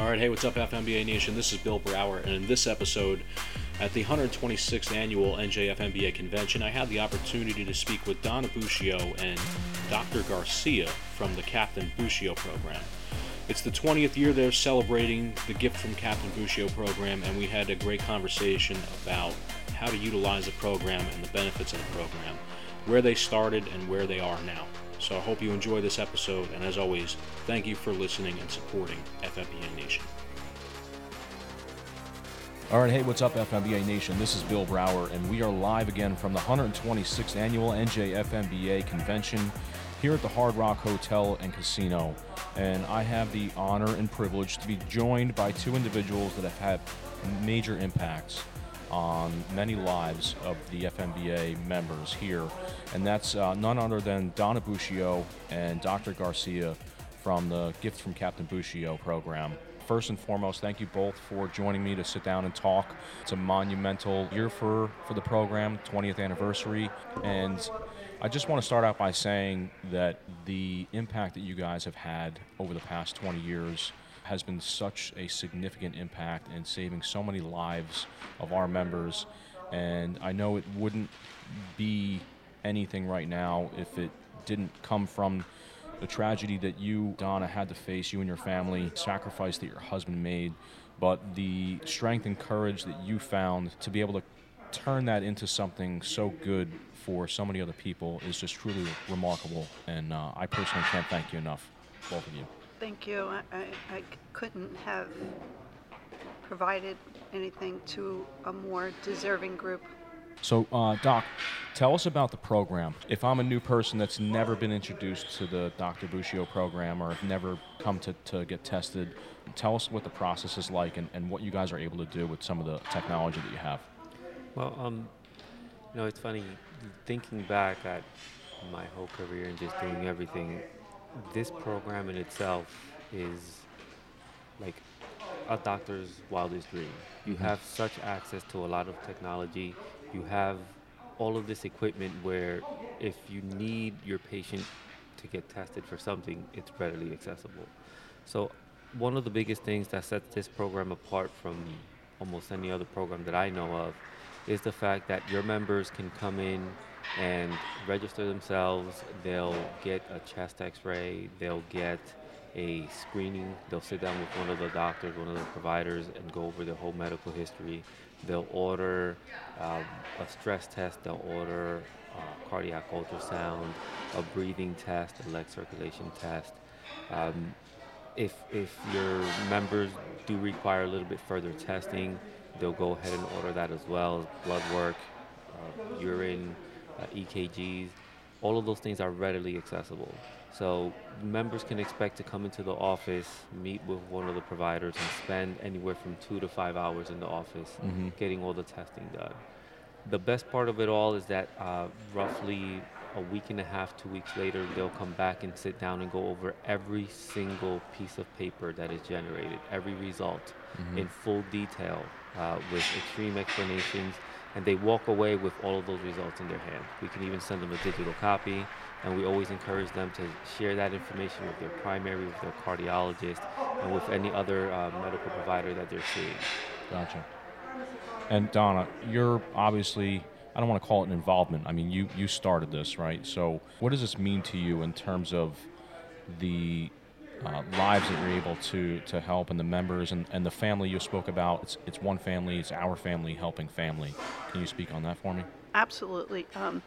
All right, hey, what's up, FMBA Nation? This is Bill Brower, and in this episode, at the 126th annual NJFMBA convention, I had the opportunity to speak with Donna Buscio and Dr. Garcia from the Captain Buscio program. It's the 20th year they're celebrating the Gift from Captain Buscio program, and we had a great conversation about how to utilize the program and the benefits of the program, where they started, and where they are now. So I hope you enjoy this episode, and as always, thank you for listening and supporting FMBA Nation. All right, hey, what's up, FMBA Nation? This is Bill Brower, and we are live again from the 126th annual NJFMBA convention here at the Hard Rock Hotel and Casino. And I have the honor and privilege to be joined by two individuals that have had major impacts on many lives of the FMBA members here, and that's uh, none other than Donna Buscio and Dr. Garcia from the Gift from Captain Buscio program. First and foremost, thank you both for joining me to sit down and talk. It's a monumental year for, for the program, 20th anniversary, and I just want to start out by saying that the impact that you guys have had over the past 20 years has been such a significant impact in saving so many lives of our members. And I know it wouldn't be anything right now if it didn't come from the tragedy that you, Donna, had to face, you and your family, sacrifice that your husband made, but the strength and courage that you found to be able to turn that into something so good for so many other people is just truly remarkable. And uh, I personally can't thank you enough, both of you. Thank you. I, I, I couldn't have provided anything to a more deserving group. So, uh, Doc, tell us about the program. If I'm a new person that's never been introduced to the Dr. Buscio program or have never come to, to get tested, tell us what the process is like and, and what you guys are able to do with some of the technology that you have. Well, um, you know, it's funny thinking back at my whole career and just doing everything this program in itself is like a doctor's wildest dream. You mm-hmm. have such access to a lot of technology. You have all of this equipment where if you need your patient to get tested for something, it's readily accessible. So one of the biggest things that sets this program apart from almost any other program that I know of is the fact that your members can come in and register themselves. They'll get a chest x ray, they'll get a screening, they'll sit down with one of the doctors, one of the providers, and go over their whole medical history. They'll order um, a stress test, they'll order a cardiac ultrasound, a breathing test, a leg circulation test. Um, if, if your members do require a little bit further testing, they'll go ahead and order that as well, blood work, uh, urine, uh, EKGs, all of those things are readily accessible. So members can expect to come into the office, meet with one of the providers, and spend anywhere from two to five hours in the office mm-hmm. getting all the testing done. The best part of it all is that uh, roughly a week and a half, two weeks later, they'll come back and sit down and go over every single piece of paper that is generated, every result mm-hmm. in full detail uh, with extreme explanations and they walk away with all of those results in their hand. We can even send them a digital copy, and we always encourage them to share that information with their primary, with their cardiologist, and with any other uh, medical provider that they're seeing. Gotcha. And Donna, you're obviously, I don't want to call it an involvement. I mean, you, you started this, right? So, what does this mean to you in terms of the uh, lives that you're able to to help and the members and, and the family you spoke about? It's, it's one family it's our family helping family. Can you speak on that for me? Absolutely. Um,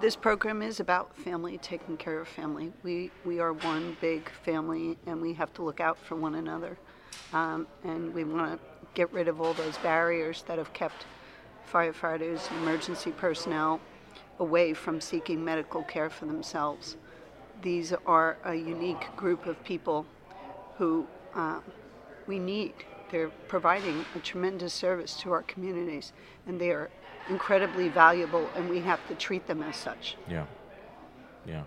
this program is about family taking care of family. We we are one big family and we have to look out for one another. Um, and we want to get rid of all those barriers that have kept firefighters emergency personnel away from seeking medical care for themselves these are a unique group of people who uh, we need. They're providing a tremendous service to our communities, and they are incredibly valuable, and we have to treat them as such. Yeah. Yeah.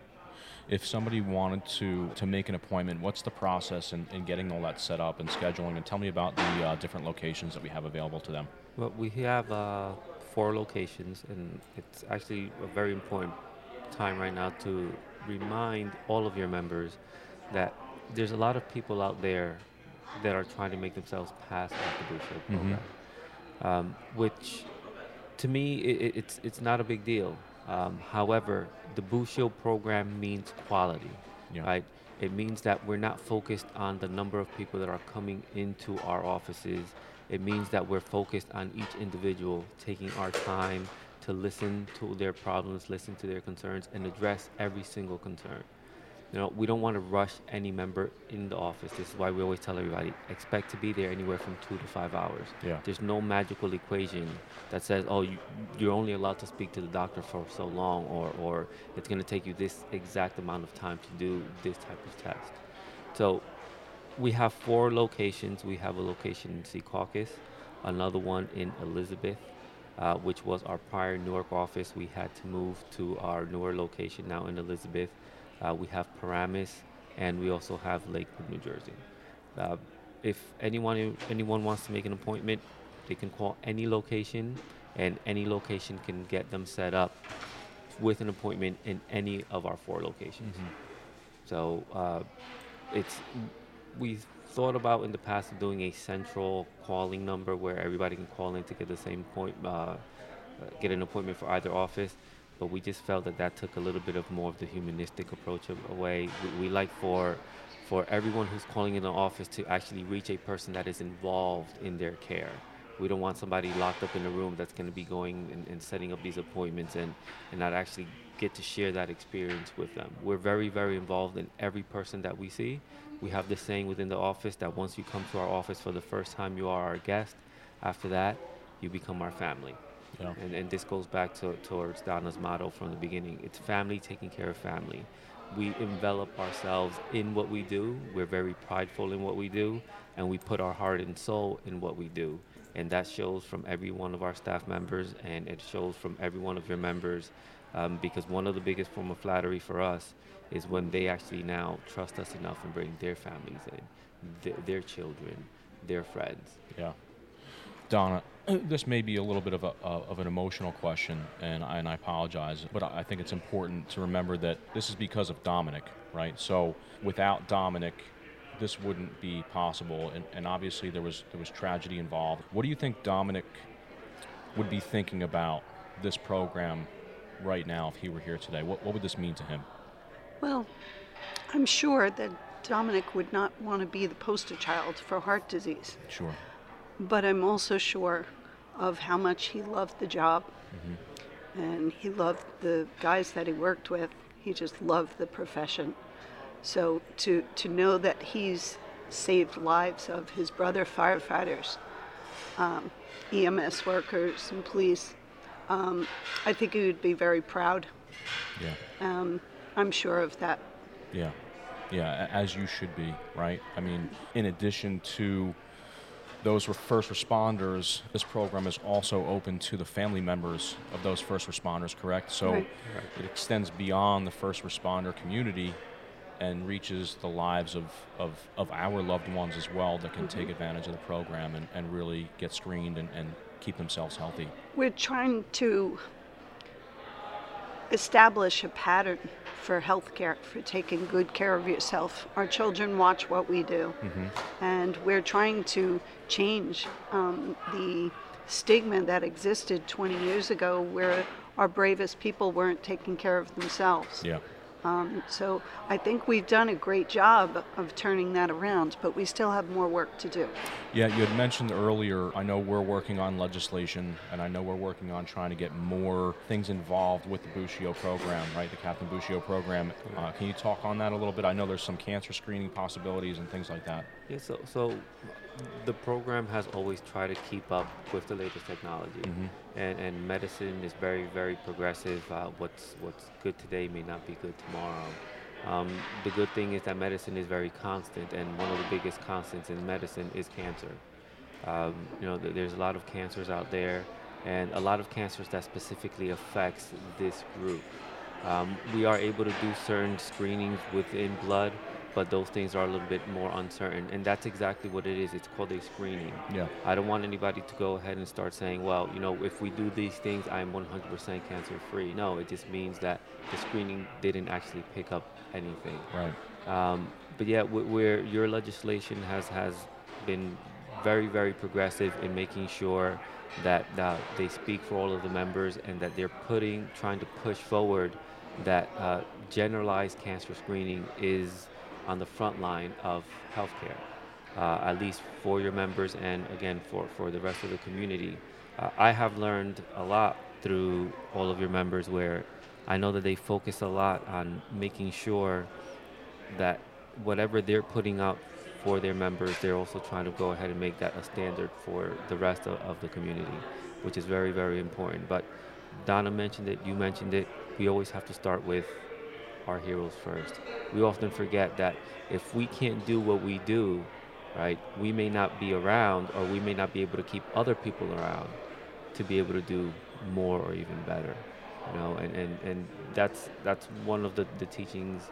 If somebody wanted to, to make an appointment, what's the process in, in getting all that set up and scheduling? And tell me about the uh, different locations that we have available to them. Well, we have uh, four locations, and it's actually a very important time right now to remind all of your members that there's a lot of people out there that are trying to make themselves pass the Buscio Mhm. program, um, which to me it, it's it's not a big deal. Um, however, the Buscio program means quality, Yeah. right? It means that we're not focused on the number of people that are coming into our offices. It means that we're focused on each individual, taking our time to listen to their problems, listen to their concerns, and address every single concern. You know, we don't want to rush any member in the office. This is why we always tell everybody expect to be there anywhere from two to five hours. Yeah. There's no magical equation that says, oh, you, you're only allowed to speak to the doctor for so long, or, or it's going to take you this exact amount of time to do this type of test. So we have four locations. We have a location in Secaucus, another one in Elizabeth, uh, which was our prior Newark office. We had to move to our newer location now in Elizabeth. Uh, we have Paramus, and we also have Lakewood, New Jersey. Uh, if anyone anyone wants to make an appointment, they can call any location, and any location can get them set up with an appointment in any of our four locations. So uh, it's we thought about in the past doing a central calling number where everybody can call in to get the same point, uh, uh, get an appointment for either office. But we just felt that that took a little bit of more of the humanistic approach away. We, we like for for everyone who's calling in the office to actually reach a person that is involved in their care. We don't want somebody locked up in a room that's going to be going and, and setting up these appointments and, and not actually get to share that experience with them. We're very, very involved in every person that we see. We have this saying within the office that once you come to our office for the first time, you are our guest. After that, you become our family. Yeah. And, and this goes back to, towards Donna's motto from the beginning. It's family taking care of family. We envelop ourselves in what we do. We're very prideful in what we do, and we put our heart and soul in what we do. And that shows from every one of our staff members, and it shows from every one of your members. Um, because one of the biggest form of flattery for us is when they actually now trust us enough and bring their families in, th- their children, their friends. Yeah. Donna, this may be a little bit of, a, of an emotional question, and I, and I apologize, but I think it's important to remember that this is because of Dominic, right? So without Dominic, this wouldn't be possible, and, and obviously there was there was tragedy involved. What do you think Dominic would be thinking about this program right now if he were here today? What, what would this mean to him? Well, I'm sure that Dominic would not want to be the poster child for heart disease, Sure. but I'm also sure of how much he loved the job mm-hmm. and he loved the guys that he worked with. He just loved the profession. So to, to know that he's saved lives of his brother firefighters, um, EMS workers, and police, um, I think he would be very proud. Yeah. Um, I'm sure of that. Yeah, yeah, as you should be, right? I mean, in addition to those first responders, this program is also open to the family members of those first responders, correct? So Right. it extends beyond the first responder community and reaches the lives of, of, of our loved ones as well that can take advantage of the program and, and really get screened and, and keep themselves healthy. We're trying to establish a pattern for healthcare, for taking good care of yourself. Our children watch what we do, and we're trying to change um, the stigma that existed 20 years ago where our bravest people weren't taking care of themselves. Yeah. Um, so I think we've done a great job of turning that around, but we still have more work to do. Yeah, you had mentioned earlier, I know we're working on legislation and I know we're working on trying to get more things involved with the Buscio program, right? The Captain Buscio program. Uh, can you talk on that a little bit? I know there's some cancer screening possibilities and things like that. Yeah, so, so the program has always tried to keep up with the latest technology, and, and medicine is very, very progressive. Uh, what's what's good today may not be good tomorrow. Um, the good thing is that medicine is very constant, and one of the biggest constants in medicine is cancer. Um, you know, th- there's a lot of cancers out there, and a lot of cancers that specifically affects this group. Um, we are able to do certain screenings within blood, but those things are a little bit more uncertain, and that's exactly what it is. It's called a screening. Yeah. I don't want anybody to go ahead and start saying, well, you know, if we do these things, I'm 100% cancer free. No, it just means that the screening didn't actually pick up anything. Right. Um, but yeah, wh- where your legislation has has been very, very progressive in making sure that uh, they speak for all of the members and that they're putting, trying to push forward that uh, generalized cancer screening is on the front line of healthcare, uh, at least for your members and again for, for the rest of the community. Uh, I have learned a lot through all of your members where I know that they focus a lot on making sure that whatever they're putting out for their members, they're also trying to go ahead and make that a standard for the rest of, of the community, which is very, very important. But Donna mentioned it, you mentioned it, we always have to start with our heroes first. We often forget that if we can't do what we do, right, we may not be around or we may not be able to keep other people around to be able to do more or even better. You know, and, and, and that's that's one of the, the teachings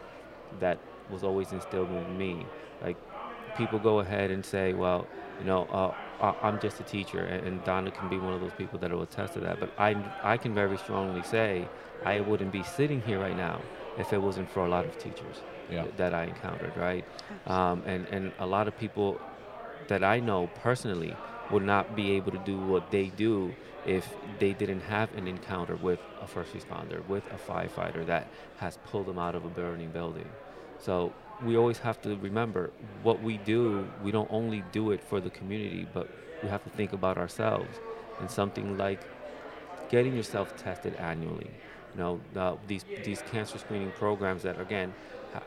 that was always instilled in me. Like people go ahead and say, well, you know, uh, I'm just a teacher, and Donna can be one of those people that will attest to that. But I, I can very strongly say I wouldn't be sitting here right now if it wasn't for a lot of teachers yeah. that I encountered, right? Um, and, and a lot of people that I know personally would not be able to do what they do if they didn't have an encounter with a first responder, with a firefighter that has pulled them out of a burning building. So we always have to remember what we do, we don't only do it for the community, but we have to think about ourselves. And something like getting yourself tested annually. Know, these, these cancer screening programs that, again, ha-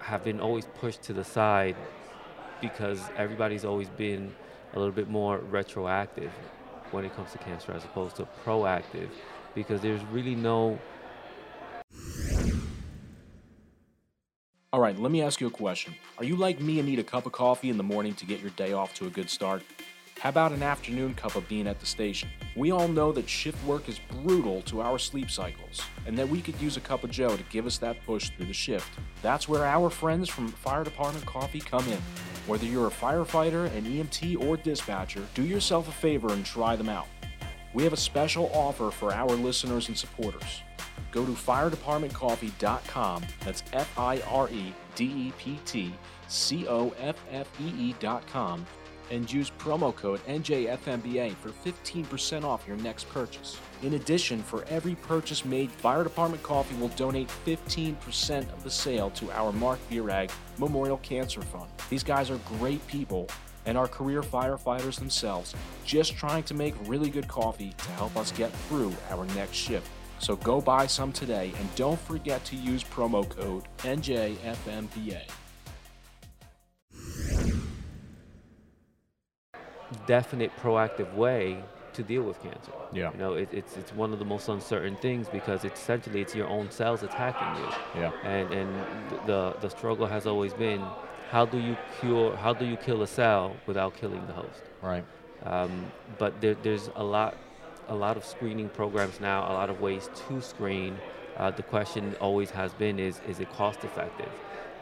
have been always pushed to the side because everybody's always been a little bit more retroactive when it comes to cancer as opposed to proactive because there's really no All right, let me ask you a question. Are you like me and need a cup of coffee in the morning to get your day off to a good start? How about an afternoon cup of being at the station? We all know that shift work is brutal to our sleep cycles, and that we could use a cup of Joe to give us that push through the shift. That's where our friends from Fire Department Coffee come in. Whether you're a firefighter, an EMT, or dispatcher, do yourself a favor and try them out. We have a special offer for our listeners and supporters go to firedepartmentcoffee.com. That's F I R E D E P T C O F F E E.com and use promo code NJFMBA for 15% off your next purchase. In addition, for every purchase made, Fire Department Coffee will donate 15% of the sale to our Mark Virag Memorial Cancer Fund. These guys are great people and are career firefighters themselves, just trying to make really good coffee to help us get through our next shift. So go buy some today and don't forget to use promo code NJFMBA. Definite proactive way to deal with cancer. Yeah. You know, it, it's it's one of the most uncertain things because it's essentially it's your own cells attacking you. Yeah. And and the the struggle has always been how do you cure how do you kill a cell without killing the host? Right. Um, but there, there's a lot a lot of screening programs now, a lot of ways to screen. Uh, the question always has been is, is it cost effective?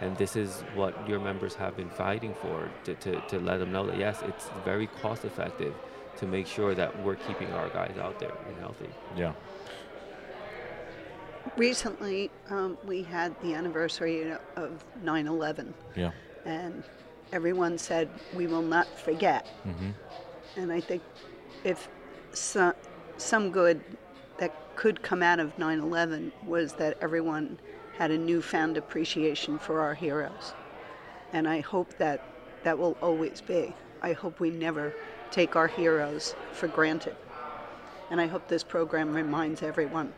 And this is what your members have been fighting for to, to, to let them know that yes, it's very cost effective to make sure that we're keeping our guys out there and healthy. Yeah. Recently, um, we had the anniversary of 9 11. Yeah. And everyone said, we will not forget. Mm-hmm. And I think if some, some good that could come out of 9 11 was that everyone had a newfound appreciation for our heroes. And I hope that that will always be. I hope we never take our heroes for granted. And I hope this program reminds everyone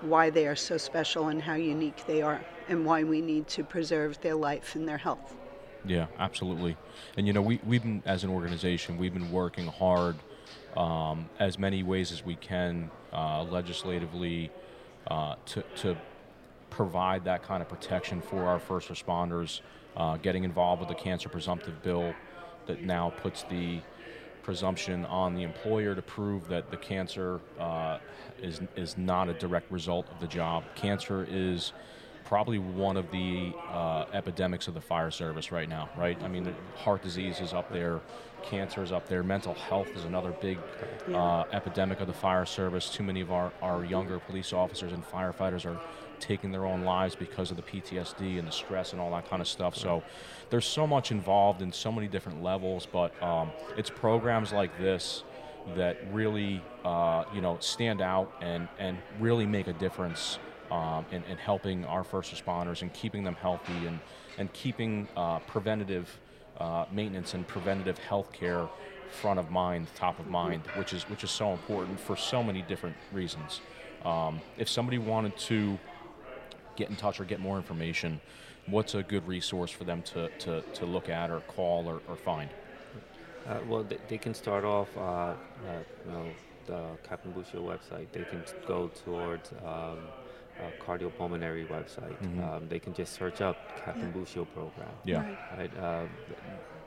why they are so special and how unique they are, and why we need to preserve their life and their health. Yeah, absolutely. And you know, we, we've been, as an organization, we've been working hard um, as many ways as we can uh, legislatively uh, to, to provide that kind of protection for our first responders. Uh, getting involved with the cancer presumptive bill that now puts the presumption on the employer to prove that the cancer uh, is is not a direct result of the job. Cancer is probably one of the uh, epidemics of the fire service right now, right? I mean, heart disease is up there, cancer is up there, mental health is another big uh, epidemic of the fire service. Too many of our, our younger police officers and firefighters are taking their own lives because of the PTSD and the stress and all that kind of stuff. So there's so much involved in so many different levels, but um, it's programs like this that really uh, you know stand out and and really make a difference um, in, in helping our first responders and keeping them healthy and and keeping uh, preventative uh, maintenance and preventative health care front of mind, top of mind, which is which is so important for so many different reasons. Um, if somebody wanted to get in touch or get more information, what's a good resource for them to, to, to look at or call or, or find? Uh, well, they, they, can start off, uh, uh, you know, the Captain Buscio website. They can go towards um, cardiopulmonary website. Mm-hmm. Um, they can just search up Captain yeah. Buscio program. Yeah. Right. right? Uh,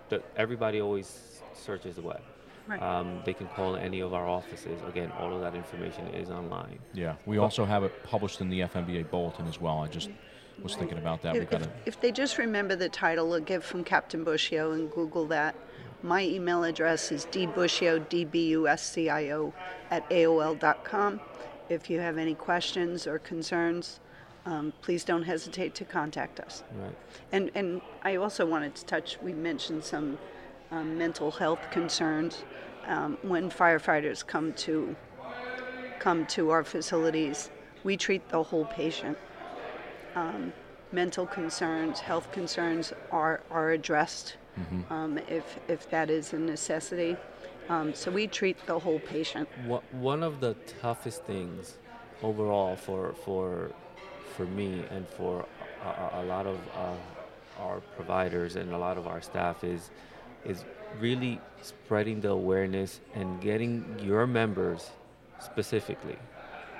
the, everybody always searches the web. Right. Um, they can call any of our offices. Again, all of that information is online. Yeah, we but also have it published in the FMBA bulletin as well. I just was thinking about that. If, if, if, they just remember the title, a gift from Captain Buscio, and Google that. My email address is dbuscio, D-B-U-S-C-I-O, at AOL.com. If you have any questions or concerns, um, please don't hesitate to contact us. Right. And, and I also wanted to touch, we mentioned some um, mental health concerns um, when firefighters come to come to our facilities. We treat the whole patient. Um, mental concerns, health concerns are are addressed mm-hmm. Um, if if that is a necessity. Um, so we treat the whole patient. One of the toughest things overall for for for me and for a, a lot of uh, our providers and a lot of our staff is is really spreading the awareness and getting your members specifically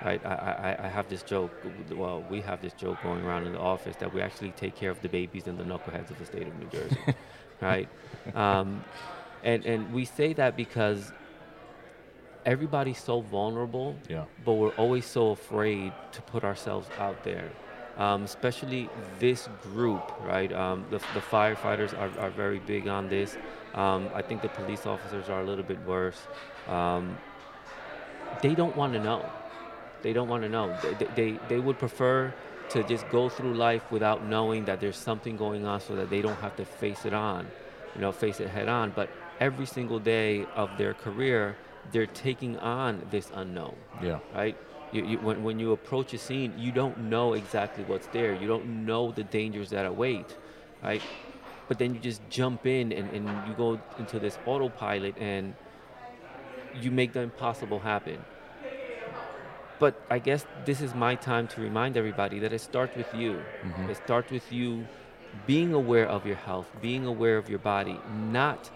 right I, I, I have this joke well we have this joke going around in the office that we actually take care of the babies and the knuckleheads of the state of new jersey right um, and and we say that because everybody's so vulnerable yeah. but we're always so afraid to put ourselves out there um, especially this group, right? Um, the, the, firefighters are, are, very big on this. Um, I think the police officers are a little bit worse. Um, they don't want to know. They don't want to know. They, they, they would prefer to just go through life without knowing that there's something going on so that they don't have to face it on, you know, face it head on. But every single day of their career, they're taking on this unknown. Yeah. Right? You, you, when, when you approach a scene, you don't know exactly what's there. You don't know the dangers that await, right? But then you just jump in and, and you go into this autopilot and you make the impossible happen. But I guess this is my time to remind everybody that it starts with you. Mm-hmm. It starts with you being aware of your health, being aware of your body, not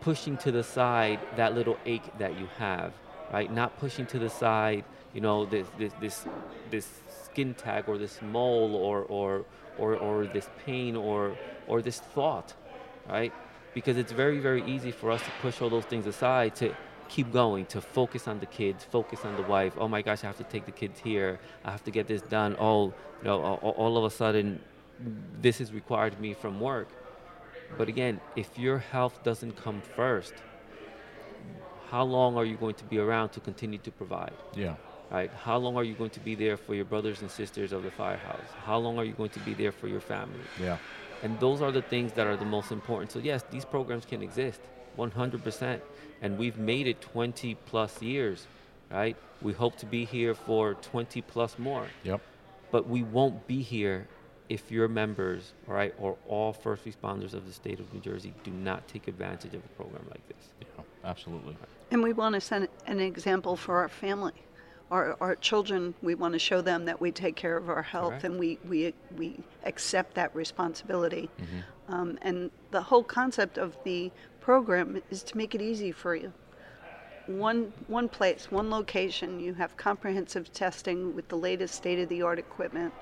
pushing to the side that little ache that you have, right? Not pushing to the side you know this this this, this skin tag or this mole or, or or or this pain or or this thought right because it's very very easy for us to push all those things aside to keep going to focus on the kids focus on the wife oh my gosh i have to take the kids here i have to get this done oh you know all of a sudden this is required of me from work but again if your health doesn't come first how long are you going to be around to continue to provide yeah right? How long are you going to be there for your brothers and sisters of the firehouse? How long are you going to be there for your family? Yeah. And those are the things that are the most important. So yes, these programs can exist 100%. And we've made it 20 plus years, right? We hope to be here for 20 plus more. Yep. But we won't be here if your members, all right, or all first responders of the state of New Jersey do not take advantage of a program like this. Yeah, absolutely. And we want to set an example for our family our, our children, we want to show them that we take care of our health right. and we, we, we accept that responsibility. Mm-hmm. Um, and the whole concept of the program is to make it easy for you. One, one place, one location, you have comprehensive testing with the latest state of the art equipment.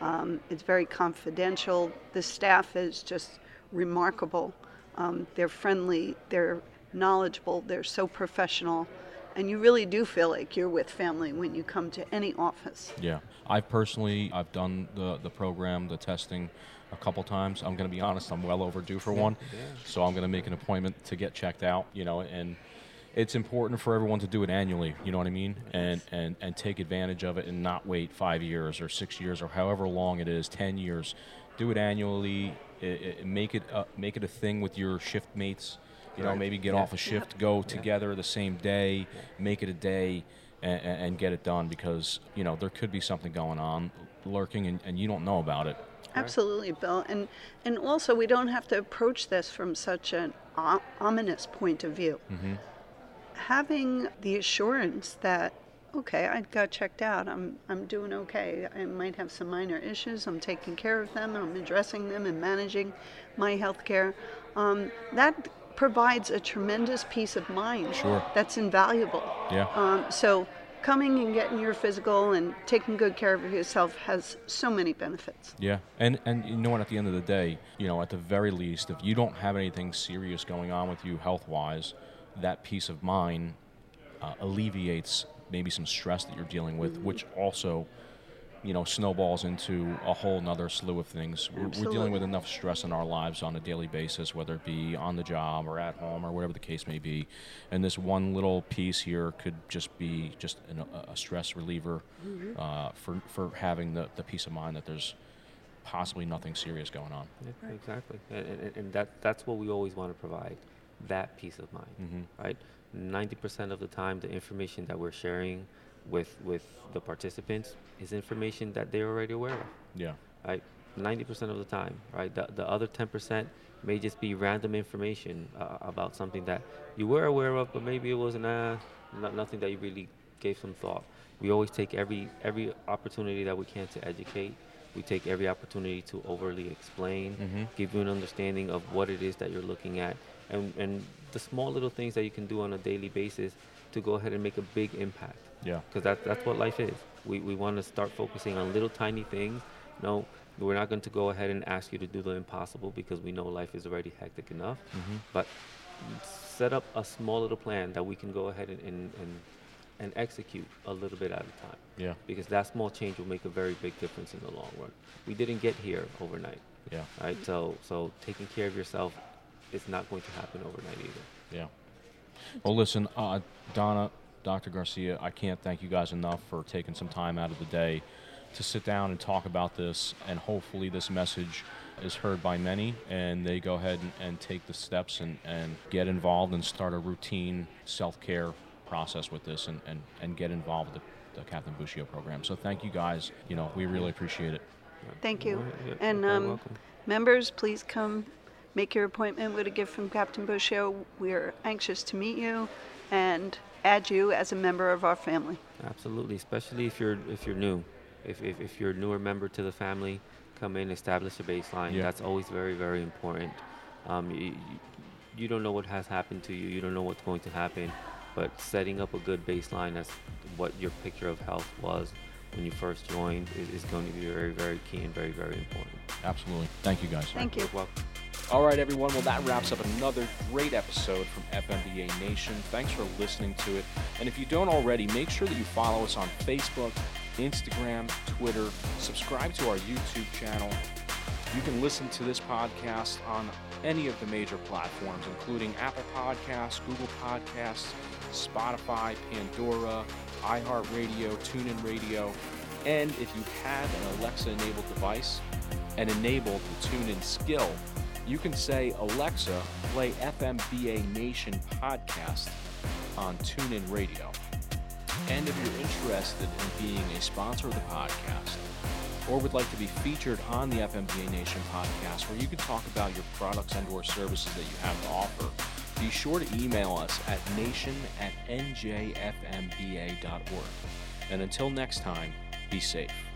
Um, it's very confidential. The staff is just remarkable. Um, they're friendly, they're knowledgeable, they're so professional and you really do feel like you're with family when you come to any office. Yeah, I've personally I've done the the program, the testing a couple times. I'm going to be honest, I'm well overdue for one. Yeah. So I'm going to make an appointment to get checked out, you know, and it's important for everyone to do it annually. You know what I mean? And and and take advantage of it and not wait five years or six years or however long it is, ten years. Do it annually. i i make it a, make it a thing with your shift mates. You know, Right. maybe get Yeah. off a shift, go together the same day, make it a day, and, and get it done because you know there could be something going on lurking and, and you don't know about it. Absolutely, Bill. And and also we don't have to approach this from such an o- ominous point of view. Having the assurance that okay, I got checked out. I'm I'm doing okay. I might have some minor issues. I'm taking care of them. I'm addressing them and managing my health care. Um, that provides a tremendous peace of mind. Sure. That's invaluable. Yeah. Um, so coming and getting your physical and taking good care of yourself has so many benefits. Yeah, and and you know what? At the end of the day, you know, at the very least, if you don't have anything serious going on with you health wise, that peace of mind uh, alleviates maybe some stress that you're dealing with, which also, you know, snowballs into a whole nother slew of things. We're, we're dealing with enough stress in our lives on a daily basis, whether it be on the job or at home or whatever the case may be. And this one little piece here could just be just an, a- a stress reliever uh, for for having the, the peace of mind that there's possibly nothing serious going on. Yeah, exactly, and, and, and that that's what we always want to provide, that peace of mind, Mhm. right? Ninety percent of the time, the information that we're sharing with with the participants is information that they're already aware of, Yeah. right? Ninety percent of the time, right? The the other ten percent may just be random information uh, about something that you were aware of, but maybe it wasn't uh, not, nothing that you really gave some thought. We always take every every opportunity that we can to educate. We take every opportunity to overly explain, Mhm. give you an understanding of what it is that you're looking at, and and the small little things that you can do on a daily basis to go ahead and make a big impact Yeah. because that, that's what life is. We, we want to start focusing on little tiny things. No, we're not going to go ahead and ask you to do the impossible because we know life is already hectic enough. Mhm. But set up a small little plan that we can go ahead and, and, and, and execute a little bit at a time Yeah. because that small change will make a very big difference in the long run. We didn't get here overnight, Yeah. right? So, so taking care of yourself is not going to happen overnight either. Yeah. Well, listen, uh, Donna, Dr. Garcia, I can't thank you guys enough for taking some time out of the day to sit down and talk about this, and hopefully this message is heard by many, and they go ahead and, and take the steps and, and get involved and start a routine self-care process with this and, and, and get involved with the, the Captain Buscio program. So thank you guys. You know, we really appreciate it. Thank you. And um, members, please come make your appointment with a gift from Captain Buscio. We're anxious to meet you and add you as a member of our family. Absolutely, especially if you're if you're new, if if, if you're a newer member to the family, come in, establish a baseline. Yeah. That's always very very important. Um, you, you don't know what has happened to you. You don't know what's going to happen, but setting up a good baseline as what your picture of health was when you first joined is, is going to be very very key and very very important. Absolutely. Thank you guys. Thank you. You're welcome. All right, everyone. Well, that wraps up another great episode from FMBA Nation. Thanks for listening to it. And if you don't already, make sure that you follow us on Facebook, Instagram, Twitter, subscribe to our YouTube channel. You can listen to this podcast on any of the major platforms, including Apple Podcasts, Google Podcasts, Spotify, Pandora, iHeartRadio, TuneIn Radio. And if you have an Alexa enabled device and enable the TuneIn skill, you can say, Alexa, play FMBA Nation podcast on TuneIn Radio. And if you're interested in being a sponsor of the podcast, or would like to be featured on the FMBA Nation podcast, where you can talk about your products and or services that you have to offer, be sure to email us at nation at njfmba.org. And until next time, be safe.